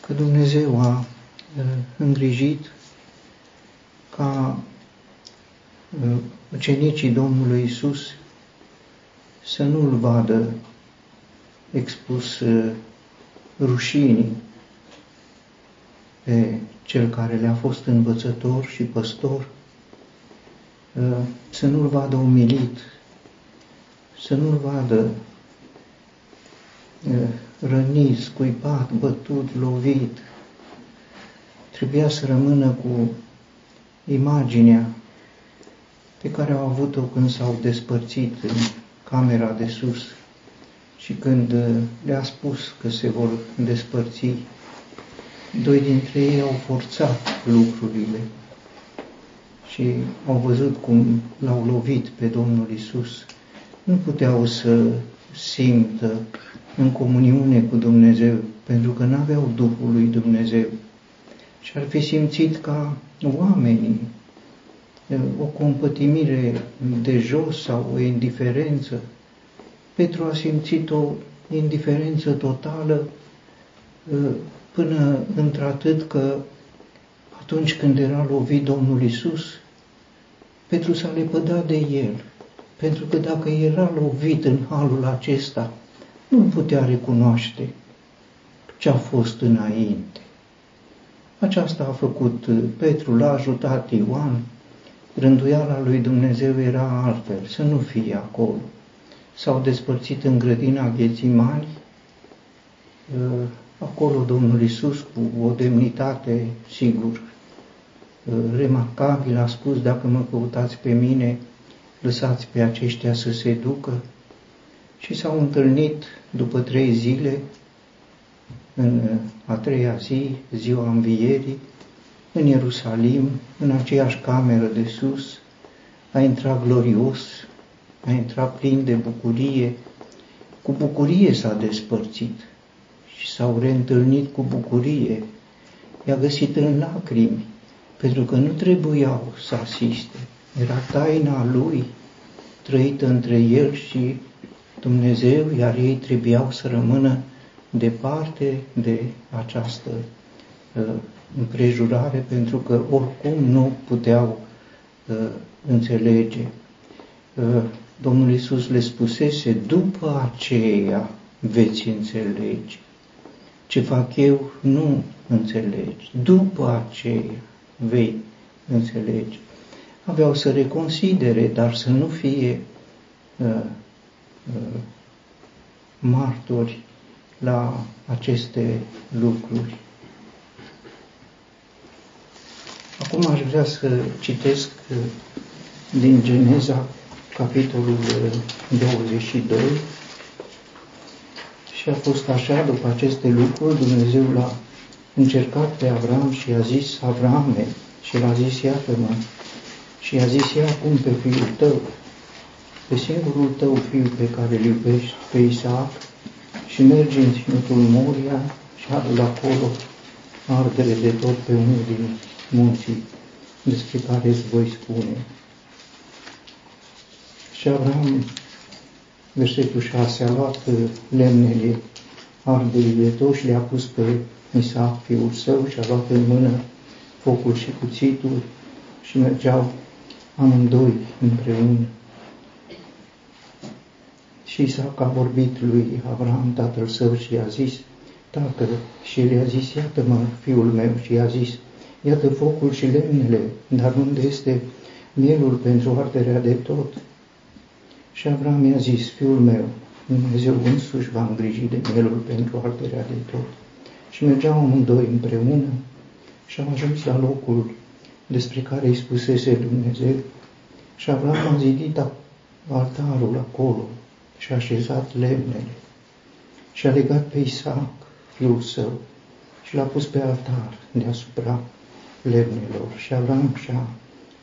că Dumnezeu a îngrijit ca ucenicii Domnului Isus să nu-L vadă expus rușinii pe cel care le-a fost învățător și păstor, să nu-L vadă umilit, să nu-L vadă rănit, scuipat, bătut, lovit. Trebuia să rămână cu imaginea pe care au avut-o când s-au despărțit în camera de sus și când le-a spus că se vor despărți, doi dintre ei au forțat lucrurile și au văzut cum l-au lovit pe Domnul Isus. Nu puteau să simtă în comuniune cu Dumnezeu, pentru că nu aveau Duhul lui Dumnezeu. Și ar fi simțit ca oamenii o compătimire de jos sau o indiferență. Petru a simțit o indiferență totală până într-atât că atunci când era lovit Domnul Isus, Petru s-a lepădat de el, pentru că dacă era lovit în halul acesta, nu putea recunoaște ce a fost înainte. Aceasta a făcut Petru, l-a ajutat Ioan, rânduiala lui Dumnezeu era altfel, să nu fie acolo. S-au despărțit în grădina Ghețimani, acolo Domnul Isus cu o demnitate, sigur, remarcabil a spus, dacă mă căutați pe mine, lăsați pe aceștia să se ducă, și s-au întâlnit după trei zile, în a treia zi, ziua învierii, în Ierusalim, în aceeași cameră de sus, a intrat glorios, a intrat plin de bucurie, cu bucurie s-a despărțit și s-au reîntâlnit cu bucurie. I-a găsit în lacrimi, pentru că nu trebuiau să asiste. Era taina lui, trăită între el și Dumnezeu, iar ei trebuiau să rămână departe de această uh, împrejurare, pentru că oricum nu puteau uh, înțelege. Uh, Domnul Isus le spusese, după aceea veți înțelege. Ce fac eu, nu înțelegi. După aceea vei înțelege. Aveau să reconsidere, dar să nu fie uh, Uh, martori la aceste lucruri. Acum aș vrea să citesc uh, din Geneza, capitolul 22, uh, și a fost așa, după aceste lucruri, Dumnezeu l-a încercat pe Avram și a zis, Avrame, și l-a zis, iată-mă, și a zis, ia acum pe fiul tău, pe singurul tău fiu pe care îl iubești, pe Isaac, și mergi în ținutul Moria și adu acolo ardere de tot pe unul din munții despre care îți voi spune. Și Avram, versetul 6, a luat lemnele arderii de tot și le-a pus pe Isaac, fiul său, și a luat în mână focul și cuțitul și mergeau amândoi împreună și Isaac a vorbit lui Abraham, tatăl său, și i-a zis, Tată, și el i-a zis, iată-mă, fiul meu, și i-a zis, iată focul și lemnele, dar unde este mielul pentru arderea de tot? Și Abraham i-a zis, fiul meu, Dumnezeu însuși va îngriji de mielul pentru arderea de tot. Și mergeau amândoi împreună și au ajuns la locul despre care îi spusese Dumnezeu. Și Abraham a zidit altarul acolo și a așezat lemnele și a legat pe Isaac, fiul său, și l-a pus pe altar deasupra lemnelor. Și Avram și-a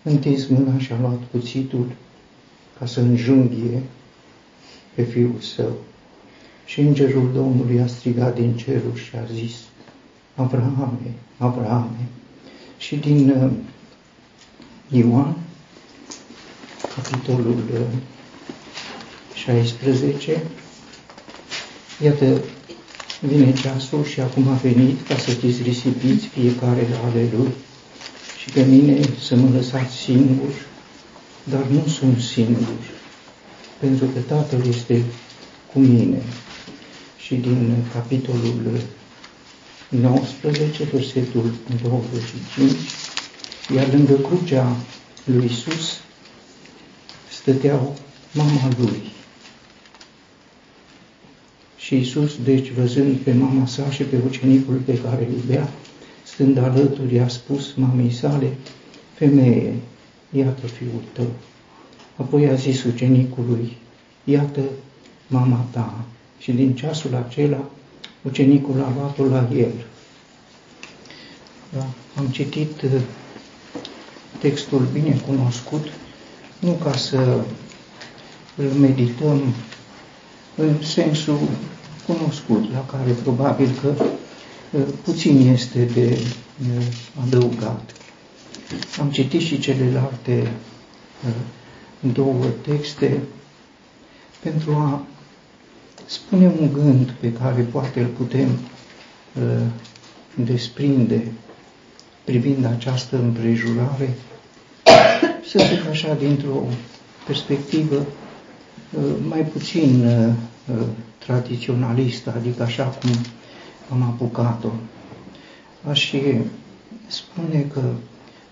întins mâna și a luat cuțitul ca să înjunghie pe fiul său. Și îngerul Domnului a strigat din cerul și a zis, Abrahame, Abrahame. Și din uh, Ioan, capitolul uh, 16, Iată, vine ceasul și acum a venit ca să fiți risipiți fiecare ale Lui și pe mine să mă lăsați singur, dar nu sunt singur, pentru că Tatăl este cu mine. Și din capitolul 19, versetul 25, iar lângă crucea lui Isus stăteau mama lui. Și Isus, deci, văzând pe mama sa și pe ucenicul pe care îl iubea, stând alături, a spus mamei sale, Femeie, iată fiul tău. Apoi a zis ucenicului, iată mama ta. Și din ceasul acela, ucenicul a luat-o la el. Da? Am citit uh, textul bine cunoscut, nu ca să îl medităm în sensul cunoscut, la care probabil că uh, puțin este de uh, adăugat. Am citit și celelalte două texte pentru a spune un gând pe care poate îl putem desprinde privind această împrejurare, să zic așa, dintr-o perspectivă uh, mai puțin uh, uh, tradiționalistă, adică așa cum am apucat-o. Aș spune că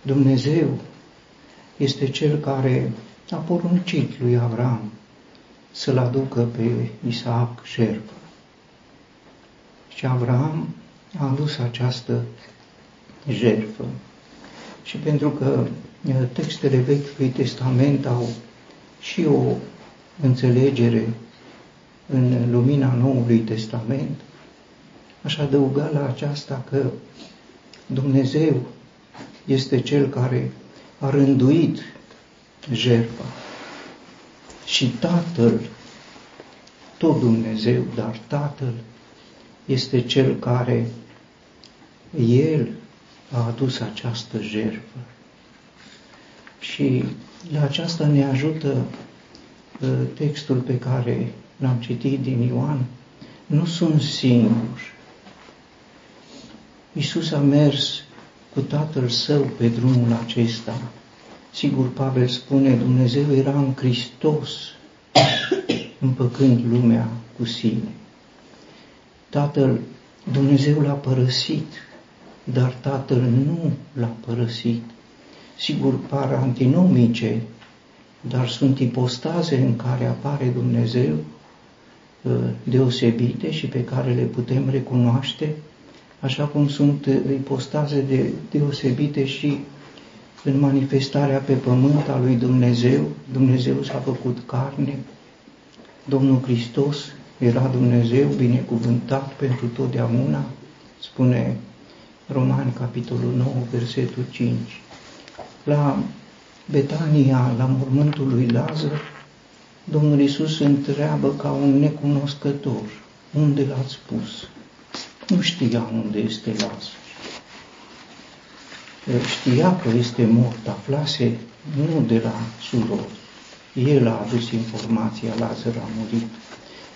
Dumnezeu este Cel care a poruncit lui Avram să-l aducă pe Isaac șerpă. Și Avram a adus această jertfă. Și pentru că textele Vechiului Testament au și o înțelegere în lumina Noului Testament, aș adăuga la aceasta că Dumnezeu este Cel care a rânduit jertfa și Tatăl, tot Dumnezeu, dar Tatăl este Cel care El a adus această jertfă. Și la aceasta ne ajută uh, textul pe care l-am citit din Ioan. Nu sunt singur. Iisus a mers cu Tatăl Său pe drumul acesta. Sigur, Pavel spune, Dumnezeu era în Hristos, împăcând lumea cu sine. Tatăl, Dumnezeu l-a părăsit dar Tatăl nu l-a părăsit. Sigur, par antinomice, dar sunt ipostaze în care apare Dumnezeu uh, deosebite și pe care le putem recunoaște, așa cum sunt ipostaze de deosebite și în manifestarea pe pământ a lui Dumnezeu. Dumnezeu s-a făcut carne, Domnul Hristos era Dumnezeu binecuvântat pentru totdeauna, spune Romani, capitolul 9, versetul 5. La Betania, la mormântul lui Lazar, Domnul Isus întreabă ca un necunoscător, unde l-ați spus? Nu știa unde este Lazar. Știa că este mort, aflase nu de la surori. El a adus informația, Lazar a murit.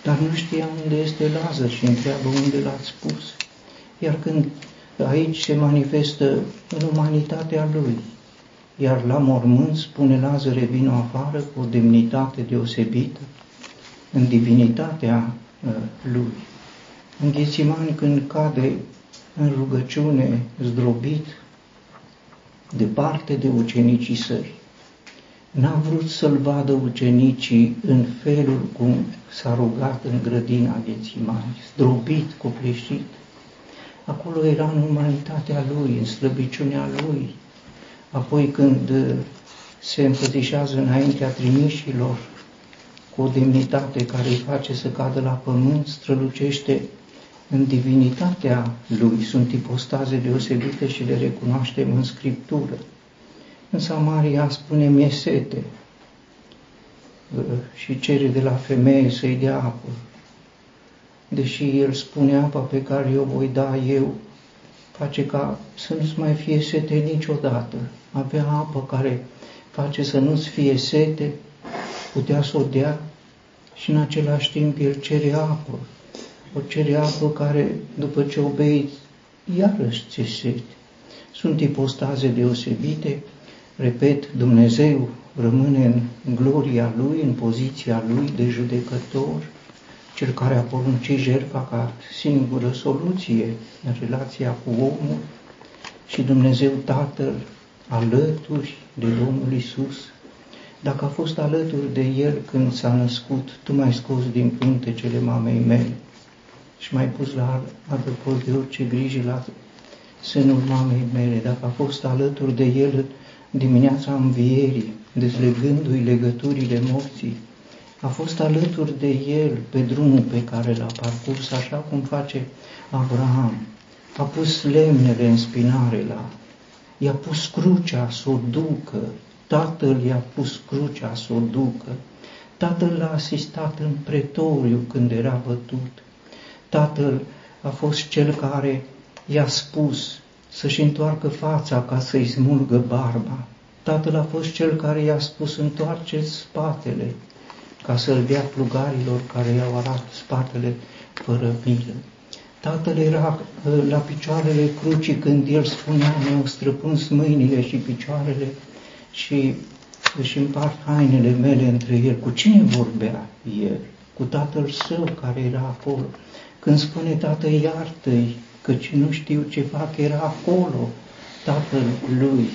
Dar nu știa unde este Lazar și întreabă unde l-ați spus. Iar când Aici se manifestă în umanitatea lui. Iar la mormânt, spune Lazare, vină afară cu o demnitate deosebită în divinitatea uh, lui. În Ghețimani, când cade în rugăciune zdrobit, departe de ucenicii săi, n-a vrut să-l vadă ucenicii în felul cum s-a rugat în grădina Ghețimani, zdrobit, copleșit, Acolo era în umanitatea lui, în slăbiciunea lui. Apoi când uh, se împățișează înaintea trimișilor cu o demnitate care îi face să cadă la pământ, strălucește în divinitatea lui. Sunt ipostaze deosebite și le recunoaștem în Scriptură. În Samaria spune mi sete uh, și cere de la femeie să-i dea apă deși El spune apa pe care o voi da eu, face ca să nu-ți mai fie sete niciodată. Avea apă care face să nu-ți fie sete, putea să o dea și în același timp El cere apă. o cereapă care, după ce o bei, iarăși ți sete. Sunt ipostaze deosebite, repet, Dumnezeu rămâne în gloria Lui, în poziția Lui de judecător, cel care a poruncit jertfa ca singură soluție în relația cu omul și Dumnezeu Tatăl alături de Domnul Isus. Dacă a fost alături de El când s-a născut, tu m-ai scos din pântecele mamei mele și m-ai pus la adăpost de orice grijă la sânul mamei mele. Dacă a fost alături de El dimineața învierii, dezlegându-i legăturile morții, a fost alături de el pe drumul pe care l-a parcurs, așa cum face Abraham. A pus lemnele în spinare la, i-a pus crucea să o ducă, tatăl i-a pus crucea să o ducă, tatăl l-a asistat în pretoriu când era bătut, tatăl a fost cel care i-a spus să-și întoarcă fața ca să-i smulgă barba, tatăl a fost cel care i-a spus întoarceți spatele, ca să-l dea plugarilor care i-au arat spatele fără milă. Tatăl era ă, la picioarele crucii când el spunea, mi-au străpuns mâinile și picioarele și își împart hainele mele între el. Cu cine vorbea el? Cu tatăl său care era acolo. Când spune tată, iartă-i, căci nu știu ce fac, era acolo tatăl lui.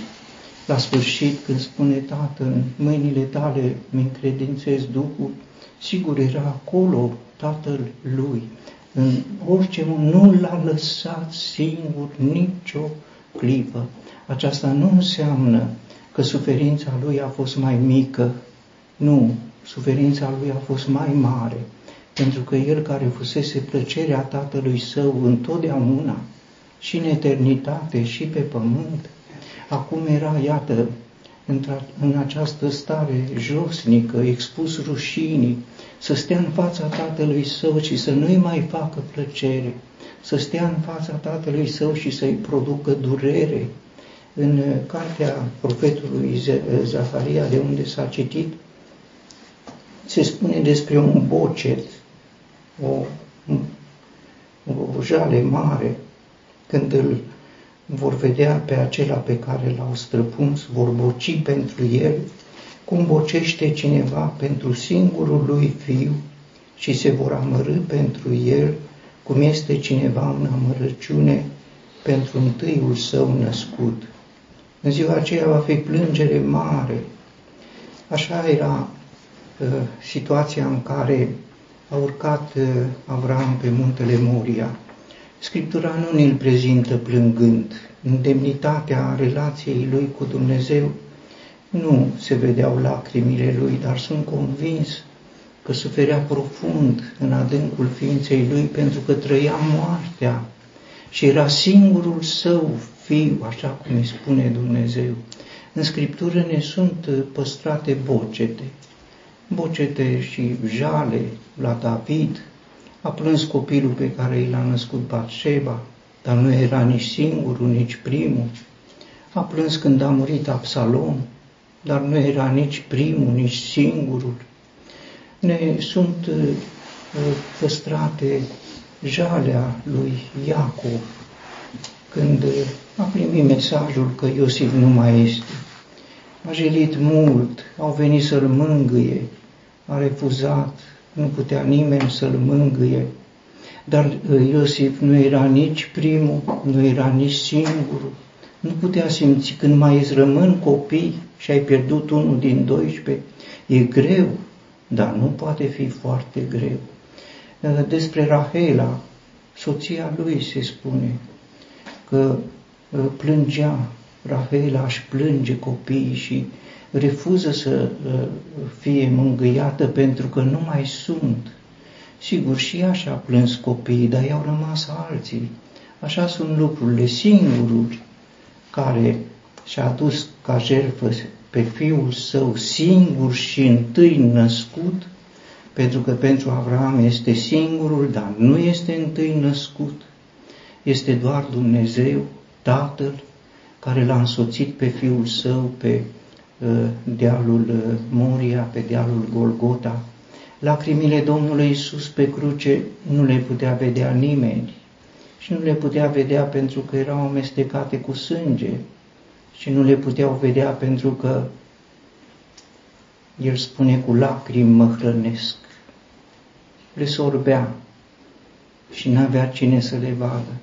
La sfârșit, când spune Tată, în mâinile tale mi încredințez Duhul, sigur era acolo Tatăl lui. În orice nu l-a lăsat singur nicio clipă. Aceasta nu înseamnă că suferința lui a fost mai mică. Nu, suferința lui a fost mai mare, pentru că el care fusese plăcerea Tatălui Său întotdeauna, și în eternitate, și pe pământ, Acum era, iată, în această stare josnică, expus rușinii, să stea în fața tatălui său și să nu-i mai facă plăcere, să stea în fața tatălui său și să-i producă durere. În cartea profetului Zaharia, de unde s-a citit, se spune despre un bocet, o, o jale mare, când îl vor vedea pe acela pe care l-au străpuns, vor boci pentru el, cum bocește cineva pentru singurul lui fiu și se vor amărâ pentru el, cum este cineva în amărăciune pentru întâiul său născut. În ziua aceea va fi plângere mare. Așa era uh, situația în care a urcat uh, Avram pe muntele Moria Scriptura nu ne-l prezintă plângând. În demnitatea relației lui cu Dumnezeu nu se vedeau lacrimile lui, dar sunt convins că suferea profund în adâncul ființei lui pentru că trăia moartea și era singurul său fiu, așa cum îi spune Dumnezeu. În Scriptură ne sunt păstrate bocete, bocete și jale la David, a plâns copilul pe care i l-a născut Batșeba, dar nu era nici singurul, nici primul. A plâns când a murit Absalom, dar nu era nici primul, nici singurul. Ne sunt uh, uh, păstrate jalea lui Iacov când uh, a primit mesajul că Iosif nu mai este. A jelit mult, au venit să-l mângâie, a refuzat, nu putea nimeni să-l mângâie. Dar uh, Iosif nu era nici primul, nu era nici singurul. Nu putea simți când mai îți rămân copii și ai pierdut unul din 12. E greu, dar nu poate fi foarte greu. Uh, despre Rahela, soția lui se spune că uh, plângea, Rahela își plânge copiii și refuză să uh, fie mângâiată pentru că nu mai sunt. Sigur, și ea și-a plâns copiii, dar i-au rămas alții. Așa sunt lucrurile. Singurul care și-a dus ca jertfă pe fiul său singur și întâi născut, pentru că pentru Avram este singurul, dar nu este întâi născut, este doar Dumnezeu, Tatăl, care l-a însoțit pe fiul său pe Uh, dealul uh, Moria, pe dealul Golgota, Lacrimile Domnului Isus pe cruce nu le putea vedea nimeni și nu le putea vedea pentru că erau amestecate cu sânge și nu le puteau vedea pentru că el spune cu lacrimi mă hrănesc. Le sorbea și n-avea cine să le vadă.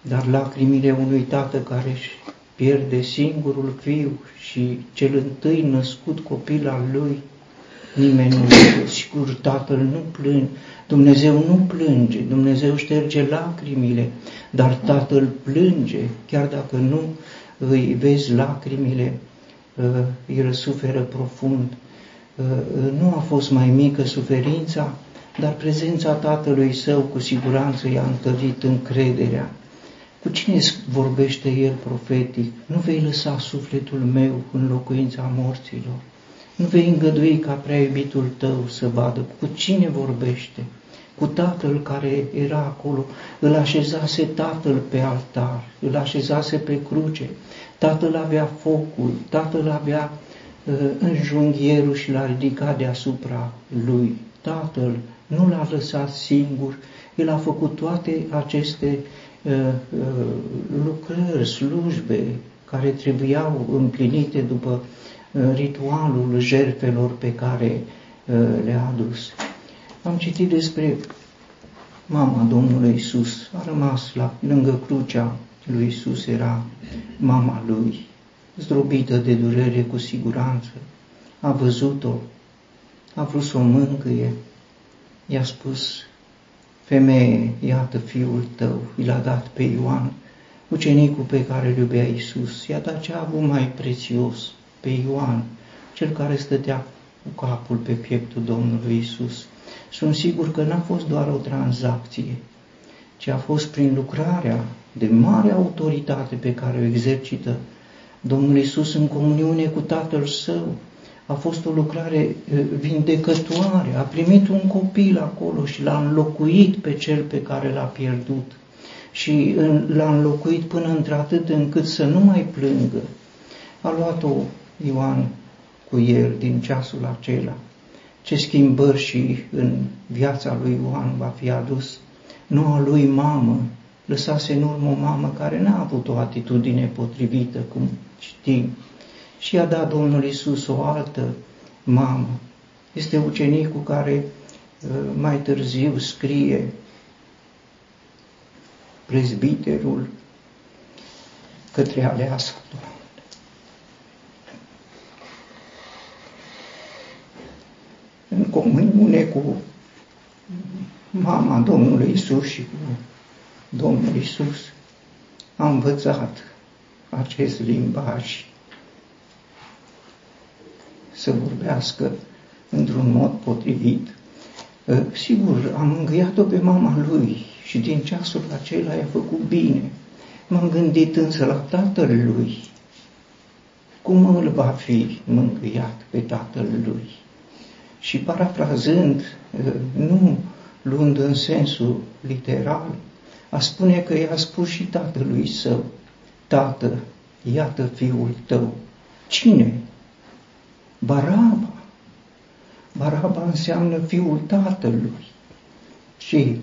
Dar lacrimile unui tată care își pierde singurul fiu și cel întâi născut copil al lui, nimeni nu vede. Sigur, tatăl nu plânge, Dumnezeu nu plânge, Dumnezeu șterge lacrimile, dar tatăl plânge, chiar dacă nu îi vezi lacrimile, uh, el suferă profund. Uh, nu a fost mai mică suferința, dar prezența tatălui său cu siguranță i-a întărit încrederea. Cu cine vorbește el profetic? Nu vei lăsa sufletul meu în locuința morților. Nu vei îngădui ca prea iubitul tău să vadă cu cine vorbește. Cu tatăl care era acolo, îl așezase tatăl pe altar, îl așezase pe cruce, tatăl avea focul, tatăl avea uh, înjunghierul și l-a ridicat deasupra lui. Tatăl nu l-a lăsat singur, el a făcut toate aceste uh, uh, lucrări, slujbe care trebuiau împlinite după uh, ritualul jertfelor pe care uh, le-a adus. Am citit despre mama Domnului Isus, a rămas la, lângă crucea lui Isus, era mama lui, zdrobită de durere cu siguranță, a văzut-o, a vrut să o mângâie, i-a spus, femeie, iată fiul tău, i l-a dat pe Ioan, ucenicul pe care îl iubea Iisus, i-a dat ce a avut mai prețios, pe Ioan, cel care stătea cu capul pe pieptul Domnului Isus. Sunt sigur că n-a fost doar o tranzacție, ci a fost prin lucrarea de mare autoritate pe care o exercită Domnul Isus în comuniune cu Tatăl Său, a fost o lucrare vindecătoare, a primit un copil acolo și l-a înlocuit pe cel pe care l-a pierdut și l-a înlocuit până într-atât încât să nu mai plângă. A luat-o Ioan cu el din ceasul acela. Ce schimbări și în viața lui Ioan va fi adus. Noua lui mamă, lăsase în urmă o mamă care n-a avut o atitudine potrivită, cum știm, și a dat Domnul Isus o altă mamă. Este ucenicul care uh, mai târziu scrie prezbiterul către aleasa În comuniune cu mama Domnului Isus și cu Domnul Isus a învățat acest limbaj să vorbească într-un mod potrivit. Ă, sigur, am mângâiat-o pe mama lui și din ceasul acela i-a făcut bine. M-am gândit însă la tatăl lui. Cum îl va fi mângâiat pe tatăl lui? Și parafrazând, ă, nu luând în sensul literal, a spune că i-a spus și tatălui său, Tată, iată fiul tău. Cine Baraba. Baraba înseamnă fiul tatălui. Și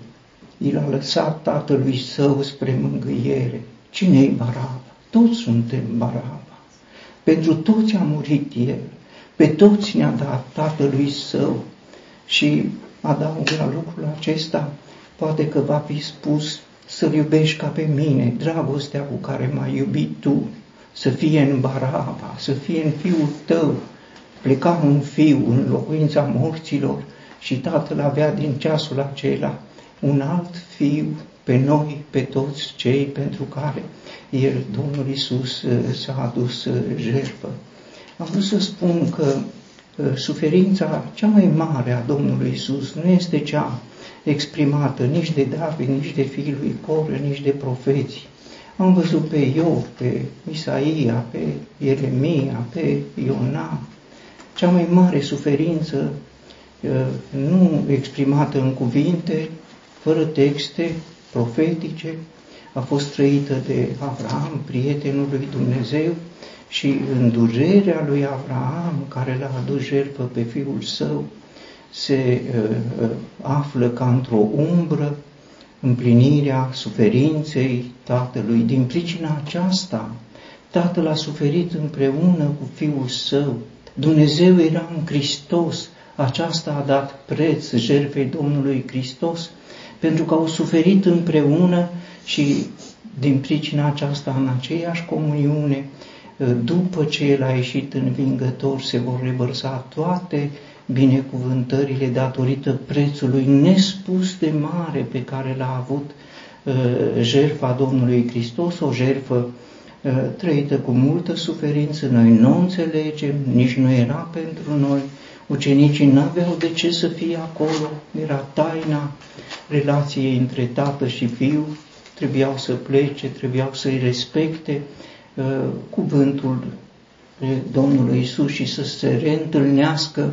el a lăsat tatălui său spre mângâiere. Cine e Baraba? Toți suntem Baraba. Pentru toți a murit el. Pe toți ne-a dat tatălui său. Și adaug la lucrul acesta, poate că va fi spus să-L iubești ca pe mine, dragostea cu care m-ai iubit tu, să fie în Baraba, să fie în fiul tău, pleca un fiu în locuința morților și tatăl avea din ceasul acela un alt fiu pe noi, pe toți cei pentru care el, Domnul Isus, s-a adus jertfă. Am vrut să spun că uh, suferința cea mai mare a Domnului Isus nu este cea exprimată nici de David, nici de fiul lui Coră, nici de profeți. Am văzut pe Iov, pe Isaia, pe Ieremia, pe Iona, cea mai mare suferință uh, nu exprimată în cuvinte, fără texte profetice, a fost trăită de Abraham, prietenul lui Dumnezeu, și în durerea lui Abraham, care l-a adus jertfă pe fiul său, se uh, află ca într-o umbră împlinirea suferinței Tatălui. Din pricina aceasta, Tatăl a suferit împreună cu Fiul Său. Dumnezeu era în Hristos. Aceasta a dat preț jertfei Domnului Hristos, pentru că au suferit împreună și din pricina aceasta în aceeași comuniune, după ce El a ieșit învingător, se vor revărsa toate binecuvântările datorită prețului nespus de mare pe care l-a avut uh, jertfa Domnului Hristos, o jertfă uh, trăită cu multă suferință, noi nu înțelegem, nici nu era pentru noi, ucenicii nu aveau de ce să fie acolo, era taina relației între tată și fiu, trebuiau să plece, trebuiau să-i respecte uh, cuvântul Domnului Isus și să se reîntâlnească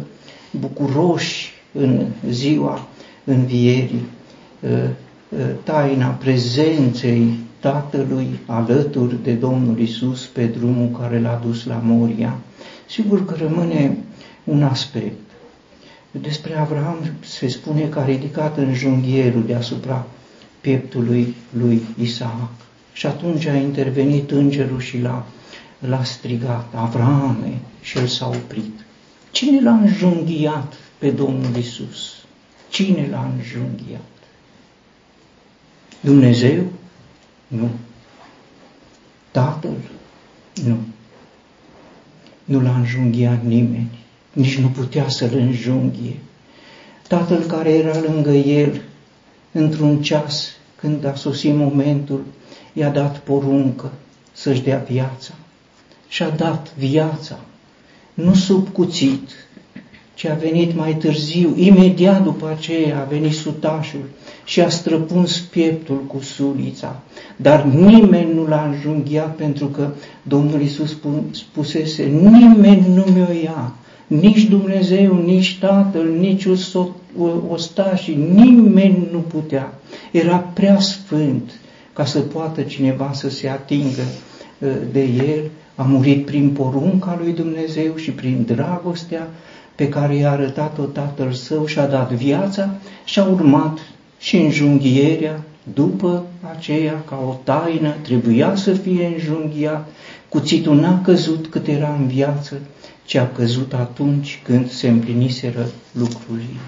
bucuroși în ziua învierii, ă, ă, taina prezenței Tatălui alături de Domnul Isus pe drumul care l-a dus la Moria. Sigur că rămâne un aspect. Despre Avram se spune că a ridicat în junghierul deasupra pieptului lui Isaac. Și atunci a intervenit îngerul și l-a, l-a strigat, Avrame, și el s-a oprit. Cine l-a înjunghiat pe Domnul Isus? Cine l-a înjunghiat? Dumnezeu? Nu. Tatăl? Nu. Nu l-a înjunghiat nimeni, nici nu putea să-l înjunghie. Tatăl care era lângă el, într-un ceas, când a sosit momentul, i-a dat poruncă să-și dea viața. Și-a dat viața nu sub cuțit, ci a venit mai târziu, imediat după aceea a venit sutașul și a străpuns pieptul cu sulița. Dar nimeni nu l-a înjunghiat pentru că Domnul Iisus spusese, nimeni nu mi-o ia, nici Dumnezeu, nici Tatăl, nici ostașii, nimeni nu putea. Era prea sfânt ca să poată cineva să se atingă uh, de el a murit prin porunca lui Dumnezeu și prin dragostea pe care i-a arătat-o Tatăl Său și a dat viața și a urmat și înjunghierea după aceea ca o taină trebuia să fie înjunghiat, cuțitul n-a căzut cât era în viață, ci a căzut atunci când se împliniseră lucrurile.